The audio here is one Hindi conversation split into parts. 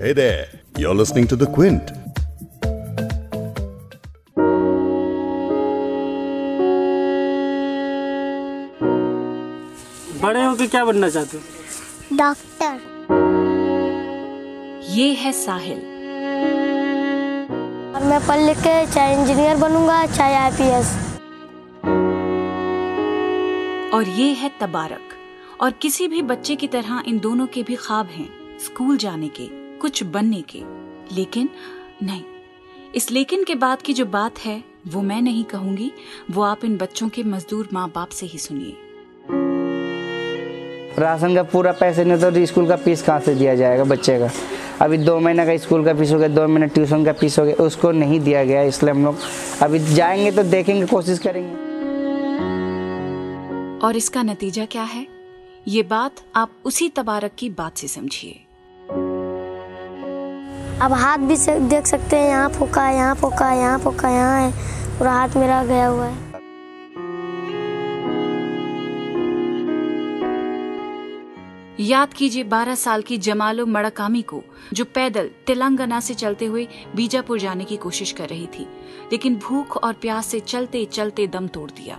Hey there, you're listening to The Quint. बड़े होके क्या बनना चाहते हो? डॉक्टर। ये है साहिल। और मैं पढ़ लिख के चाहे इंजीनियर बनूँगा चाहे आईपीएस। और ये है तबारक। और किसी भी बच्चे की तरह इन दोनों के भी ख्वाब हैं स्कूल जाने के। कुछ बनने के। लेकिन नहीं। इस लेकिन के बाद की जो बात है वो मैं नहीं कहूँगी। वो आप इन बच्चों के मजदूर माँ बाप से ही सुनिए। राशन का पूरा पैसे नहीं तो स्कूल का फ़ीस कहाँ से दिया जाएगा बच्चे का? अभी दो महीने का स्कूल का फ़ीस हो गया दो महीने ट्यूशन का फ़ीस हो गया उसको नहीं दिया गया इसलिए हम लोग अभी जाएँगे तो देखेंगे कोशिश करेंगे। और इसका नतीजा क्या है? ये बात आप उसी तबारक की बात से समझिए। अब हाथ भी देख सकते हैं, यहाँ फूका है, यहाँ फूका है, यहाँ फूका यहाँ है। पूरा हाथ मेरा गया हुआ है। याद कीजिए 12 साल की जमालो मड़कामी को, जो पैदल तेलंगाना से चलते हुए बीजापुर जाने की कोशिश कर रही थी, लेकिन भूख और प्यास से चलते चलते दम तोड़ दिया।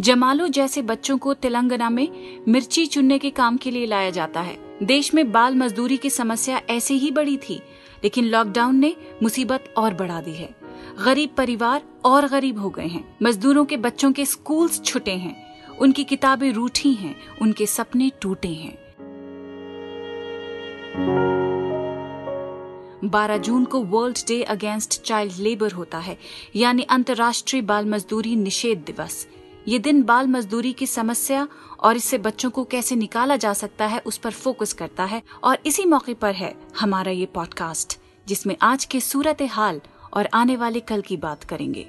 जमालो जैसे बच्चों को तेलंगाना में मिर्ची चुनने के काम के लिए लाया जाता है। देश में बाल मजदूरी की समस्या ऐसे ही बड़ी थी लेकिन लॉकडाउन ने मुसीबत और बढ़ा दी है। गरीब परिवार और गरीब हो गए हैं। मजदूरों के बच्चों के स्कूल्स छुटे हैं। उनकी किताबें रूठी हैं। उनके सपने टूटे हैं। 12 जून को world day against child labour होता है, यानी अंतर्राष्ट्रीय बाल मजदूरी निषेध दिवस। ये दिन बाल मजदूरी की समस्या और इससे बच्चों को कैसे निकाला जा सकता है, उस पर फोकस करता है। और इसी मौके पर है हमारा ये पॉडकास्ट जिसमें आज के सूरत हाल और आने वाले कल की बात करेंगे।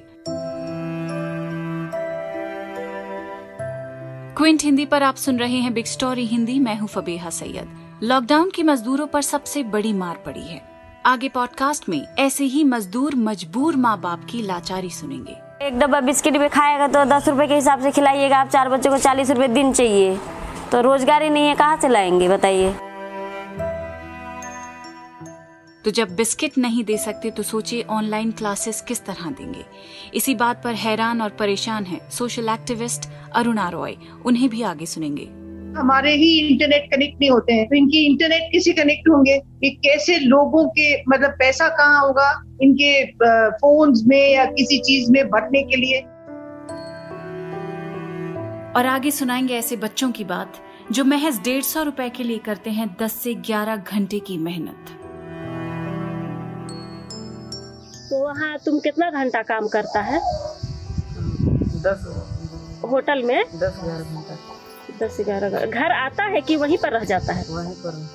क्विंट हिंदी पर आप सुन रहे हैं बिग स्टोरी हिंदी मैं हूँ फबेहा सैयद। लॉकडाउन की मजदूरों पर सबसे बड़ी मार पड़ी है। आगे पॉडकास्ट में ऐसे ही मजदूर मजबूर माँ बाप की लाचारी सुनेंगे। एक डब्बा बिस्किट भी खाएगा तो दस रुपए के हिसाब से खिलाइएगा। आप चार बच्चों को चालीस रुपए दिन चाहिए। तो रोज़गार ही नहीं है, कहाँ से लाएँगे, बताइए। तो जब बिस्किट नहीं दे सकते तो सोचिए ऑनलाइन क्लासेस किस तरह देंगे। इसी बात पर हैरान और परेशान है सोशल एक्टिविस्ट अरुणा रॉय। उन्हें भी आगे सुनेंगे। हमारे ही इंटरनेट कनेक्ट नहीं होते हैं तो इनकी इंटरनेट कैसे कनेक्ट होंगे? कि कैसे लोगों के मतलब पैसा कहाँ होगा इनके फोन्स में या किसी चीज़ में भरने के लिए? और आगे सुनाएँगे ऐसे बच्चों की बात जो महज डेढ़ सौ रुपए के लिए करते हैं दस से ग्यारह घंटे की मेहनत। तो वहाँ तुम कितना घंटा काम करता है? दस। होटल में? दस ग्यारह घंटा। दस ग्यारह घर। आता है कि वहीं पर रह जाता है? वहीं पर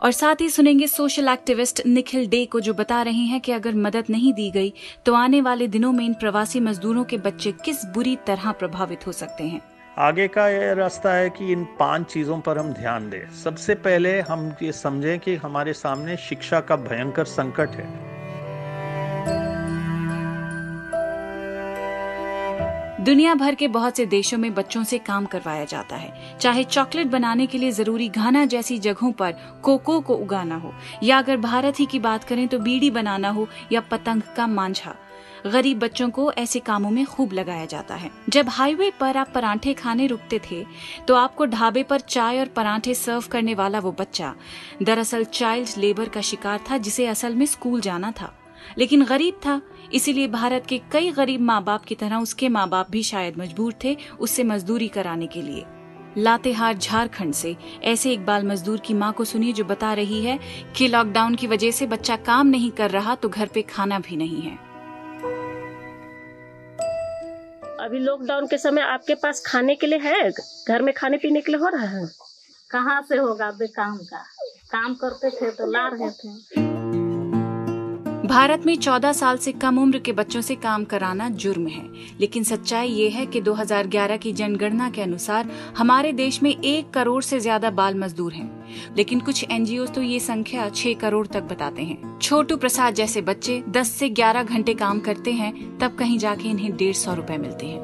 और साथ ही सुनेंगे सोशल एक्टिविस्ट निखिल डे को जो बता रहे हैं कि अगर मदद नहीं दी गई तो आने वाले दिनों में इन प्रवासी मजदूरों के बच्चे किस बुरी तरह प्रभावित हो सकते हैं? आगे का यह रास्ता है कि इन पाँच चीज़ों पर हम ध्यान दें। सबसे पहले हम ये समझें कि हमारे सामने शिक्षा का भयंकर संकट है। दुनिया भर के बहुत से देशों में बच्चों से काम करवाया जाता है। चाहे चॉकलेट बनाने के लिए ज़रूरी घाना जैसी जगहों पर कोको को उगाना हो, या अगर भारत ही की बात करें तो बीड़ी बनाना हो या पतंग का मांझा। गरीब बच्चों को ऐसे कामों में खूब लगाया जाता है। जब हाईवे पर आप परांठे खाने रुकते थे तो आपको ढाबे पर चाय और परांठे सर्व करने वाला वो बच्चा। दरअसल चाइल्ड लेबर का शिकार था, जिसे असल में स्कूल जाना था। लेकिन गरीब था इसीलिए भारत के कई गरीब माँ बाप की तरह उसके माँ बाप भी शायद मजबूर थे उससे मजदूरी कराने के लिए। लातेहार झारखंड से ऐसे एक बाल मजदूर की माँ को सुनिए जो बता रही है कि लॉकडाउन की वजह से बच्चा काम नहीं कर रहा तो घर पे खाना भी नहीं है। अभी लॉकडाउन के समय आपके पास खाने के लिए है? घर में खाने पीने के लिए हो रहा है? कहाँ से होगा बे काम का? काम करते थे तो ला रहे थे। भारत में 14 साल से कम उम्र के बच्चों से काम कराना जुर्म है। लेकिन सच्चाई ये है कि 2011 की जनगणना के अनुसार हमारे देश में एक करोड़ से ज़्यादा बाल मजदूर हैं। लेकिन कुछ एनजीओ तो ये संख्या 6 करोड़ तक बताते हैं। छोटू प्रसाद जैसे बच्चे 10 से 11 घंटे काम करते हैं तब कहीं जाके इन्हें डेढ़ सौ रूपए मिलते हैं।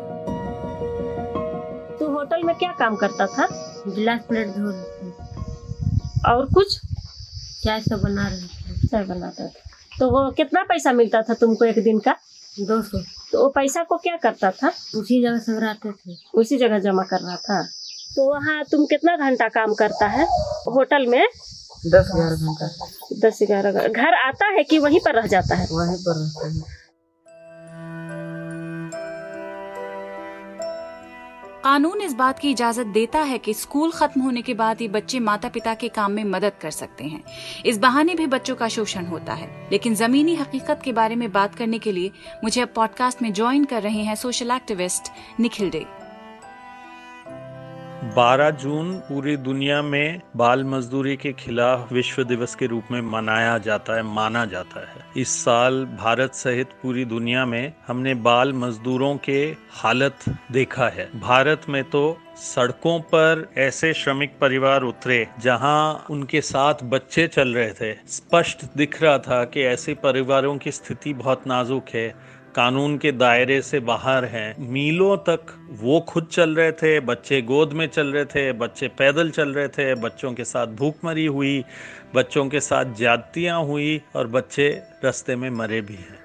तू होटल में क्या काम करता था? गिलास प्लेट धो और कुछ? चाय सब बना रहे चाय बनाता था। तो वो कितना पैसा मिलता था तुमको एक दिन का? दो सौ। तो वो पैसा को क्या करता था? उसी जगह से रहते थे। उसी जगह जमा कर रहा था। तो वहाँ तुम कितना घंटा काम करता है? होटल में? दस ग्यारह घंटा। दस ग्यारह घंटा। घर आता है कि वहीं पर रह जाता है? वहीं पर रहता हैं। कानून इस बात की इजाज़त देता है कि स्कूल खत्म होने के बाद ये बच्चे माता पिता के काम में मदद कर सकते हैं। इस बहाने भी बच्चों का शोषण होता है। लेकिन जमीनी हकीकत के बारे में बात करने के लिए मुझे अब पॉडकास्ट में ज्वाइन कर रहे हैं सोशल एक्टिविस्ट निखिल डे। 12 जून पूरी दुनिया में बाल मजदूरी के खिलाफ विश्व दिवस के रूप में मनाया जाता है, माना जाता है। इस साल भारत सहित पूरी दुनिया में हमने बाल मजदूरों के हालत देखा है। भारत में तो सड़कों पर ऐसे श्रमिक परिवार उतरे जहाँ उनके साथ बच्चे चल रहे थे। स्पष्ट दिख रहा था कि ऐसे परिवारों की स्थिति बहुत नाजुक है। कानून के दायरे से बाहर हैं। मीलों तक वो खुद चल रहे थे, बच्चे गोद में चल रहे थे, बच्चे पैदल चल रहे थे, बच्चों के साथ भूखमरी हुई, बच्चों के साथ जातियाँ हुई और बच्चे रास्ते में मरे भी हैं।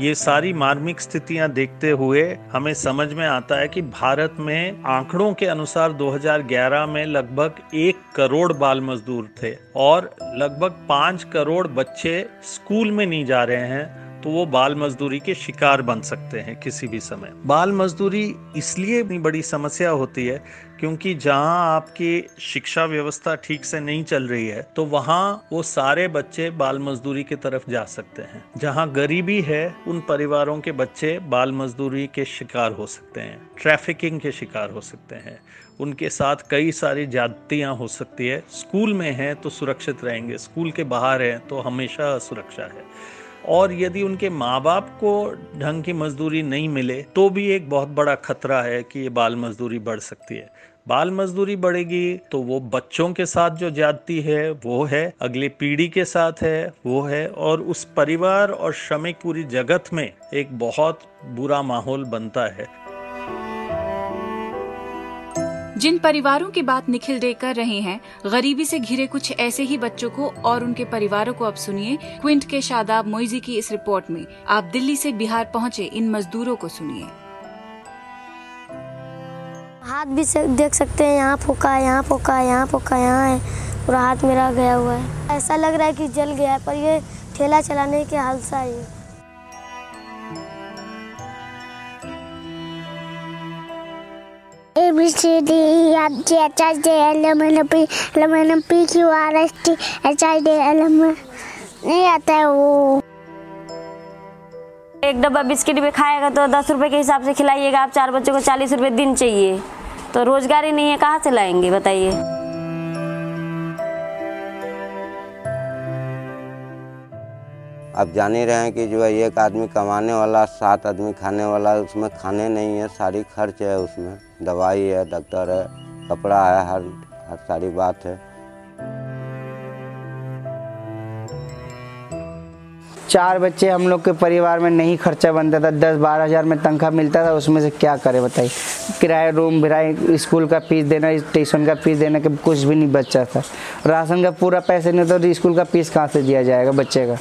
ये सारी मार्मिक स्थितियाँ देखते हुए हमें समझ में आता है कि भारत में आंकड़ों के अनुसार 2011 में लगभग एक करोड़ बाल मजदूर थे और लगभग पाँच करोड़ बच्चे स्कूल में नहीं जा रहे हैं। तो वो बाल मजदूरी के शिकार बन सकते हैं किसी भी समय। बाल मजदूरी इसलिए भी बड़ी समस्या होती है क्योंकि जहाँ आपकी शिक्षा व्यवस्था ठीक से नहीं चल रही है तो वहाँ वो सारे बच्चे बाल मजदूरी की तरफ़ जा सकते हैं। जहाँ गरीबी है, उन परिवारों के बच्चे बाल मजदूरी के शिकार हो सकते हैं, ट्रैफिकिंग के शिकार हो सकते हैं। उनके साथ कई सारी जातियाँ हो सकती है। स्कूल में हैं तो सुरक्षित रहेंगे, स्कूल के बाहर हैं तो हमेशा सुरक्षा है। और यदि उनके माँ बाप को ढंग की मजदूरी नहीं मिले तो भी एक बहुत बड़ा खतरा है कि ये बाल मजदूरी बढ़ सकती है। बाल मजदूरी बढ़ेगी तो वो बच्चों के साथ जो जाती है, वो है, अगली पीढ़ी के साथ है, वो है, और उस परिवार और श्रमिक पूरी जगत में एक बहुत बुरा माहौल बनता है। जिन परिवारों की बात निखिल डे कर रहे हैं, गरीबी से घिरे कुछ ऐसे ही बच्चों को और उनके परिवारों को अब सुनिए क्विंट के शादाब मोइजी की इस रिपोर्ट में। आप दिल्ली से बिहार पहुँचे, इन मजदूरों को सुनिए। हाथ भी देख सकते हैं, यहाँ फूका है, यहाँ फूका है, यहाँ फूका यहाँ है, पूरा हाथ मेरा गया हुआ है। ऐसा लग रहा है कि जल गया है, पर ये ठेला चलाने के हादसा है। A B C D E F G H I J L M N P L M N P Q R S T H I J L M नहीं आता है वो एक डब्बा बिस्किट भी खाएगा तो दस रुपए के हिसाब से खिलाइएगा। आप चार बच्चों को चालीस रुपए दिन चाहिए। तो रोजगारी नहीं है, कहाँ से लाएँगे, बताइए? अब जान ही रहे हैं कि जो है एक आदमी कमाने वाला, सात आदमी खाने वाला, उसमें खाने नहीं है, सारी खर्च है उसमें। दवाई है, डॉक्टर है, कपड़ा है, हर हर सारी बात है। चार बच्चे हम लोग के परिवार में नहीं खर्चा बनता था। दस, बारह हज़ार में तनख्वाह मिलता था, उसमें से क्या करे बताइए? किराया रूम किराए स्कूल का फ़ीस देना, ट्यूशन का फ़ीस देना के कुछ भी नहीं बचा था। राशन का पूरा पैसे नहीं तो स्कूल का फ़ीस कहाँ से दिया जाएगा बच्चे का?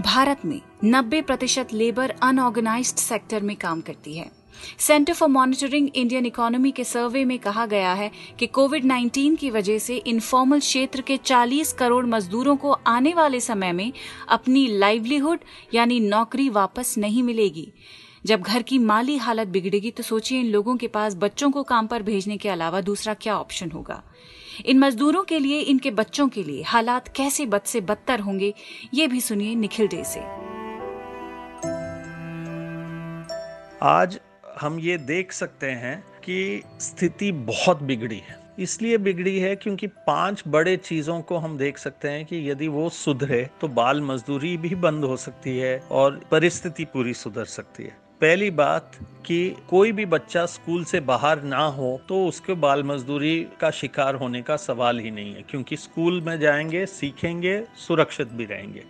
भारत में 90 प्रतिशत लेबर अनऑर्गेनाइज्ड सेक्टर में काम करती है। Centre for monitoring Indian economy के सर्वे में कहा गया है कि कोविड 19 की वजह से इनफॉर्मल क्षेत्र के 40 करोड़ मजदूरों को आने वाले समय में अपनी लाइवलीहुड यानी नौकरी वापस नहीं मिलेगी। जब घर की माली हालत बिगड़ेगी तो सोचिए इन लोगों के पास बच्चों को काम पर भेजने के अलावा दूसरा क्या ऑप्शन होगा? इन मजदूरों के लिए, इनके बच्चों के लिए हालात कैसे बद से बदतर होंगे, ये भी सुनिए निखिल डे से। आज हम ये देख सकते हैं कि स्थिति बहुत बिगड़ी है। इसलिए बिगड़ी है क्योंकि पाँच बड़े चीज़ों को हम देख सकते हैं कि यदि वो सुधरे तो बाल मजदूरी भी बंद हो सकती है और परिस्थिति पूरी सुधर सकती है। पहली बात कि कोई भी बच्चा स्कूल से बाहर ना हो तो उसके बाल मजदूरी का शिकार होने का सवाल ही नहीं है, क्योंकि स्कूल में जाएँगे, सीखेंगे, सुरक्षित भी रहेंगे।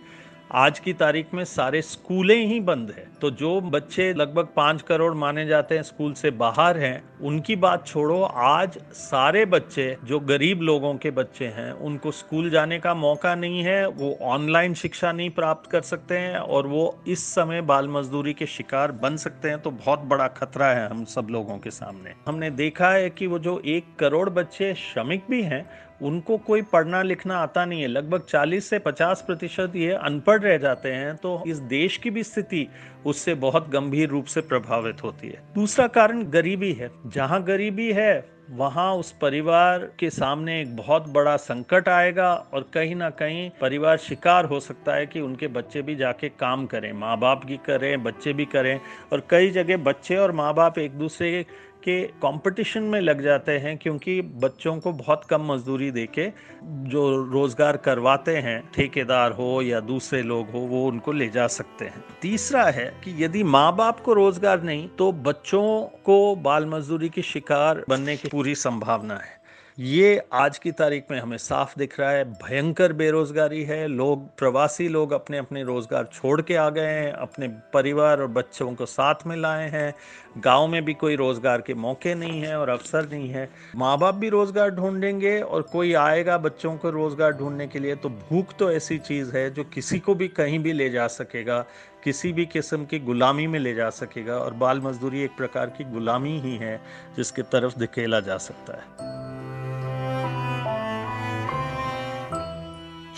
आज की तारीख में सारे स्कूलें ही बंद है। तो जो बच्चे लगभग पाँच करोड़ माने जाते हैं स्कूल से बाहर हैं, उनकी बात छोड़ो, आज सारे बच्चे, जो गरीब लोगों के बच्चे हैं, उनको स्कूल जाने का मौका नहीं है, वो ऑनलाइन शिक्षा नहीं प्राप्त कर सकते हैं और वो इस समय बाल मजदूरी के शिकार बन सकते हैं। तो बहुत बड़ा खतरा है हम सब लोगों के सामने। हमने देखा है कि वो जो एक करोड़ बच्चे, श्रमिक भी हैं उनको कोई पढ़ना लिखना आता नहीं है। लगभग 40 से 50 प्रतिशत ये अनपढ़ रह जाते हैं तो इस देश की भी स्थिति उससे बहुत गंभीर रूप से प्रभावित होती है। दूसरा कारण गरीबी है। जहाँ गरीबी है, वहाँ उस परिवार के सामने एक बहुत बड़ा संकट आएगा और कहीं ना कहीं परिवार शिकार हो सकता है कि उनके बच्चे भी जाके काम करें, माँ बाप की करें, बच्चे भी करें और कई जगह बच्चे और माँ बाप एक दूसरे के कंपटीशन में लग जाते हैं क्योंकि बच्चों को बहुत कम मजदूरी देके जो रोज़गार करवाते हैं, ठेकेदार हो या दूसरे लोग हो, वो उनको ले जा सकते हैं। तीसरा है कि यदि माँ बाप को रोज़गार नहीं तो बच्चों को बाल मजदूरी की शिकार बनने की पूरी संभावना है। ये आज की तारीख में हमें साफ़ दिख रहा है, भयंकर बेरोजगारी है, लोग, प्रवासी लोग अपने अपने रोज़गार छोड़ के आ गए हैं, अपने परिवार और बच्चों को साथ में लाए हैं। गाँव में भी कोई रोज़गार के मौके नहीं है और अवसर नहीं है। माँ बाप भी रोज़गार ढूंढेंगे और कोई आएगा बच्चों को रोज़गार ढूँढने के लिए तो भूख तो ऐसी चीज़ है जो किसी को भी कहीं भी ले जा सकेगा, किसी भी किस्म की गुलामी में ले जा सकेगा और बाल मजदूरी एक प्रकार की गुलामी ही है जिसके तरफ़ धकेला जा सकता है।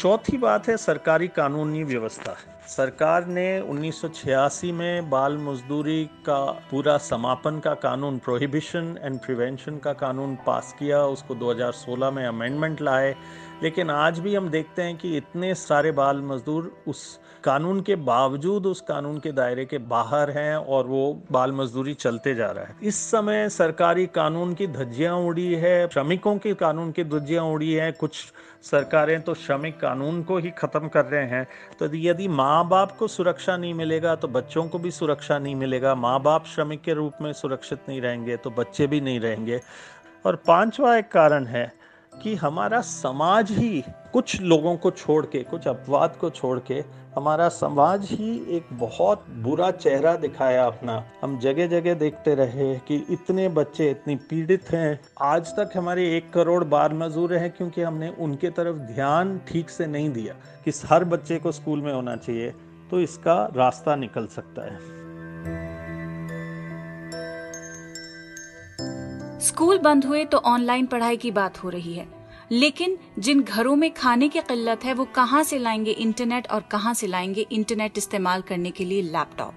चौथी बात है, सरकारी कानूनी व्यवस्था। सरकार ने 1986 में बाल मजदूरी का पूरा समापन का कानून प्रोहिबिशन एंड प्रिवेंशन का कानून पास किया। उसको 2016 में अमेंडमेंट लाए। लेकिन आज भी हम देखते हैं कि इतने सारे बाल मजदूर उस कानून के बावजूद, उस कानून के दायरे के बाहर हैं और वो बाल मजदूरी चलते जा रहा है। इस समय सरकारी कानून की धज्जियाँ उड़ी है, श्रमिकों के कानून की धज्जियाँ उड़ी है। कुछ सरकारें तो श्रमिक कानून को ही खत्म कर रहे हैं। तो यदि माँ बाप को सुरक्षा नहीं मिलेगा तो बच्चों को भी सुरक्षा नहीं मिलेगा। माँ बाप श्रमिक के रूप में सुरक्षित नहीं रहेंगे तो बच्चे भी नहीं रहेंगे। और पांचवा एक कारण है कि हमारा समाज ही कुछ लोगों को छोड़ के, कुछ अपवाद को छोड़ के, हमारा समाज ही एक बहुत बुरा चेहरा दिखाया अपना। हम जगह जगह देखते रहे कि इतने बच्चे, इतनी पीड़ित हैं। आज तक हमारे एक करोड़ बार मजदूर हैं क्योंकि हमने उनके तरफ़ ध्यान ठीक से नहीं दिया कि हर बच्चे को स्कूल में होना चाहिए तो इसका रास्ता निकल सकता है। स्कूल बंद हुए तो ऑनलाइन पढ़ाई की बात हो रही है। लेकिन जिन घरों में खाने की किल्लत है, वो कहाँ से लाएँगे इंटरनेट और कहाँ से लाएँगे इंटरनेट इस्तेमाल करने के लिए लैपटॉप?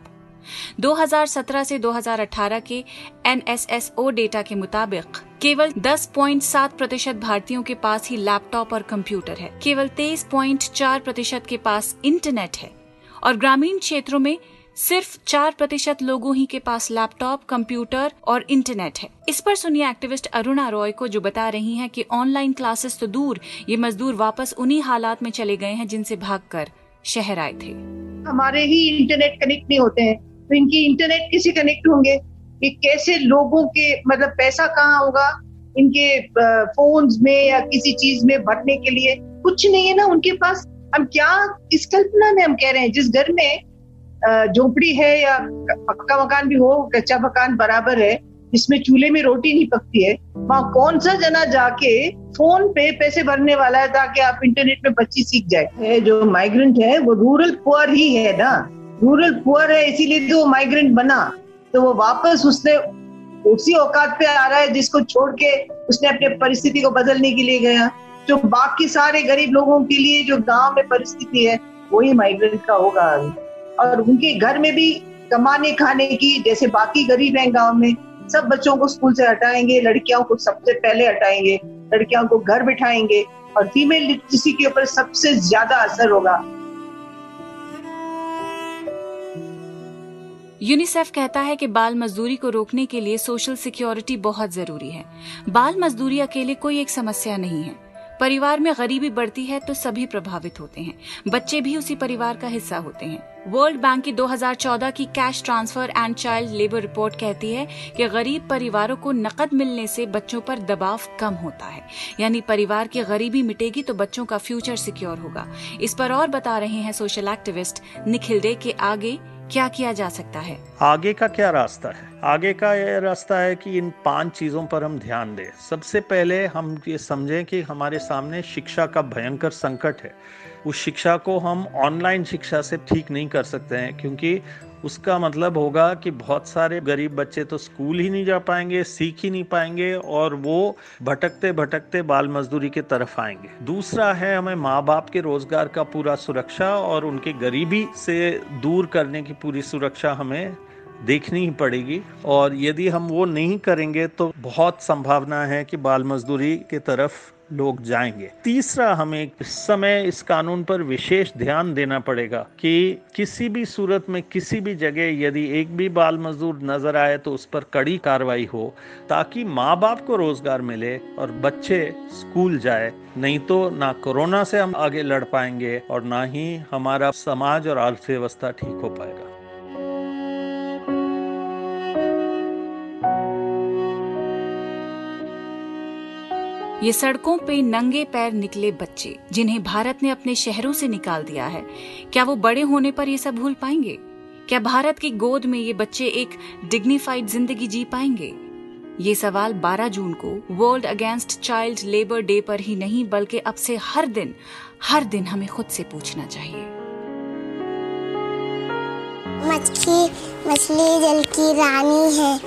2017 से 2018 के एनएसएसओ डेटा के मुताबिक केवल 10.7 प्रतिशत भारतीयों के पास ही लैपटॉप और कंप्यूटर है। केवल 23.4 प्रतिशत के पास इंटरनेट है। और ग्रामीण क्षेत्रों में सिर्फ़ चार प्रतिशत लोगों ही के पास लैपटॉप, कंप्यूटर और इंटरनेट है। इस पर सुनिए एक्टिविस्ट अरुणा रॉय को, जो बता रही हैं कि ऑनलाइन क्लासेस तो दूर, ये मजदूर वापस उन्हीं हालात में चले गए हैं जिनसे भागकर शहर आए थे। हमारे ही इंटरनेट कनेक्ट नहीं होते हैं तो इनकी इंटरनेट किसी कनेक्ट होंगे? कि कैसे लोगों के मतलब पैसा कहाँ होगा? इनके फ़ोन में या किसी चीज़ में भरने के लिए कुछ नहीं है ना उनके पास? हम क्या इस कल्पना में हम कह रहे हैं, जिस घर में झोपड़ी है या पक्का मकान भी हो, कच्चा मकान बराबर है जिसमें चूल्हे में रोटी नहीं पकती है, वहाँ कौन सा जना जाके फ़ोन पे पैसे भरने वाला है ताकि आप इंटरनेट में बच्ची सीख जाए? जो माइग्रेंट है, वो रूरल पुअर ही है ना। रूरल पुअर है, इसीलिए तो वो माइग्रेंट बना। तो वो वापस उसने उसी औकात पे आ रहा है जिसको छोड़ के उसने अपने परिस्थिति को बदलने के लिए गया। जो बाकी सारे गरीब लोगों के लिए जो गाँव में परिस्थिति है, वही माइग्रेंट का होगा। और उनके घर में भी कमाने खाने की, जैसे बाकी गरीब हैं गाँव में, सब बच्चों को स्कूल से हटाएँगे, लड़कियों को सबसे पहले हटाएँगे, लड़कियों को घर बिठाएँगे और फीमेल लिटरेसी के ऊपर सबसे ज़्यादा असर होगा। यूनिसेफ कहता है कि बाल मजदूरी को रोकने के लिए सोशल सिक्योरिटी बहुत ज़रूरी है। बाल मजदूरी अकेले कोई एक समस्या नहीं है। परिवार में गरीबी बढ़ती है तो सभी प्रभावित होते हैं। बच्चे भी उसी परिवार का हिस्सा होते हैं। वर्ल्ड बैंक की 2014 की cash transfer and child labour report कहती है कि गरीब परिवारों को नकद मिलने से बच्चों पर दबाव कम होता है। यानी परिवार की गरीबी मिटेगी तो बच्चों का फ्यूचर सिक्योर होगा। इस पर और बता रहे हैं सोशल एक्टिविस्ट निखिल डे के आगे क्या किया जा सकता है? आगे का क्या रास्ता है? आगे का यह रास्ता है कि इन पाँच चीज़ों पर हम ध्यान दें। सबसे पहले हम ये समझें कि हमारे सामने शिक्षा का भयंकर संकट है। उस शिक्षा को हम ऑनलाइन शिक्षा से ठीक नहीं कर सकते हैं, क्योंकि उसका मतलब होगा कि बहुत सारे गरीब बच्चे तो स्कूल ही नहीं जा पाएँगे, सीख ही नहीं पाएँगे और वो भटकते भटकते बाल मजदूरी की तरफ़ आएँगे। दूसरा है हमें माँ बाप के रोज़गार का पूरा सुरक्षा और उनके गरीबी से दूर करने की पूरी सुरक्षा हमें देखनी ही पड़ेगी और यदि हम वो नहीं करेंगे तो बहुत संभावना है कि बाल मजदूरी की तरफ़ लोग जाएँगे। तीसरा, हमें इस समय इस कानून पर विशेष ध्यान देना पड़ेगा कि किसी भी सूरत में किसी भी जगह यदि एक भी बाल मजदूर नज़र आए तो उस पर कड़ी कार्रवाई हो, ताकि माँ बाप को रोज़गार मिले और बच्चे स्कूल जाए। नहीं तो ना कोरोना से हम आगे लड़ पाएँगे और ना ही हमारा समाज और अर्थव्यवस्था ठीक हो पाएगा। ये सड़कों पे नंगे पैर निकले बच्चे, जिन्हें भारत ने अपने शहरों से निकाल दिया है। क्या वो बड़े होने पर ये सब भूल पाएँगे? क्या भारत की गोद में ये बच्चे एक डिग्निफाइड ज़िंदगी जी पाएँगे? ये सवाल 12 जून को world against child labour day पर ही नहीं, बल्कि अब से हर दिन हर दिन हमें खुद से पूछना चाहिए। मछली मछली जल की रानी है।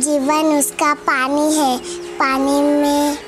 जीवन उसका पानी है। पानी में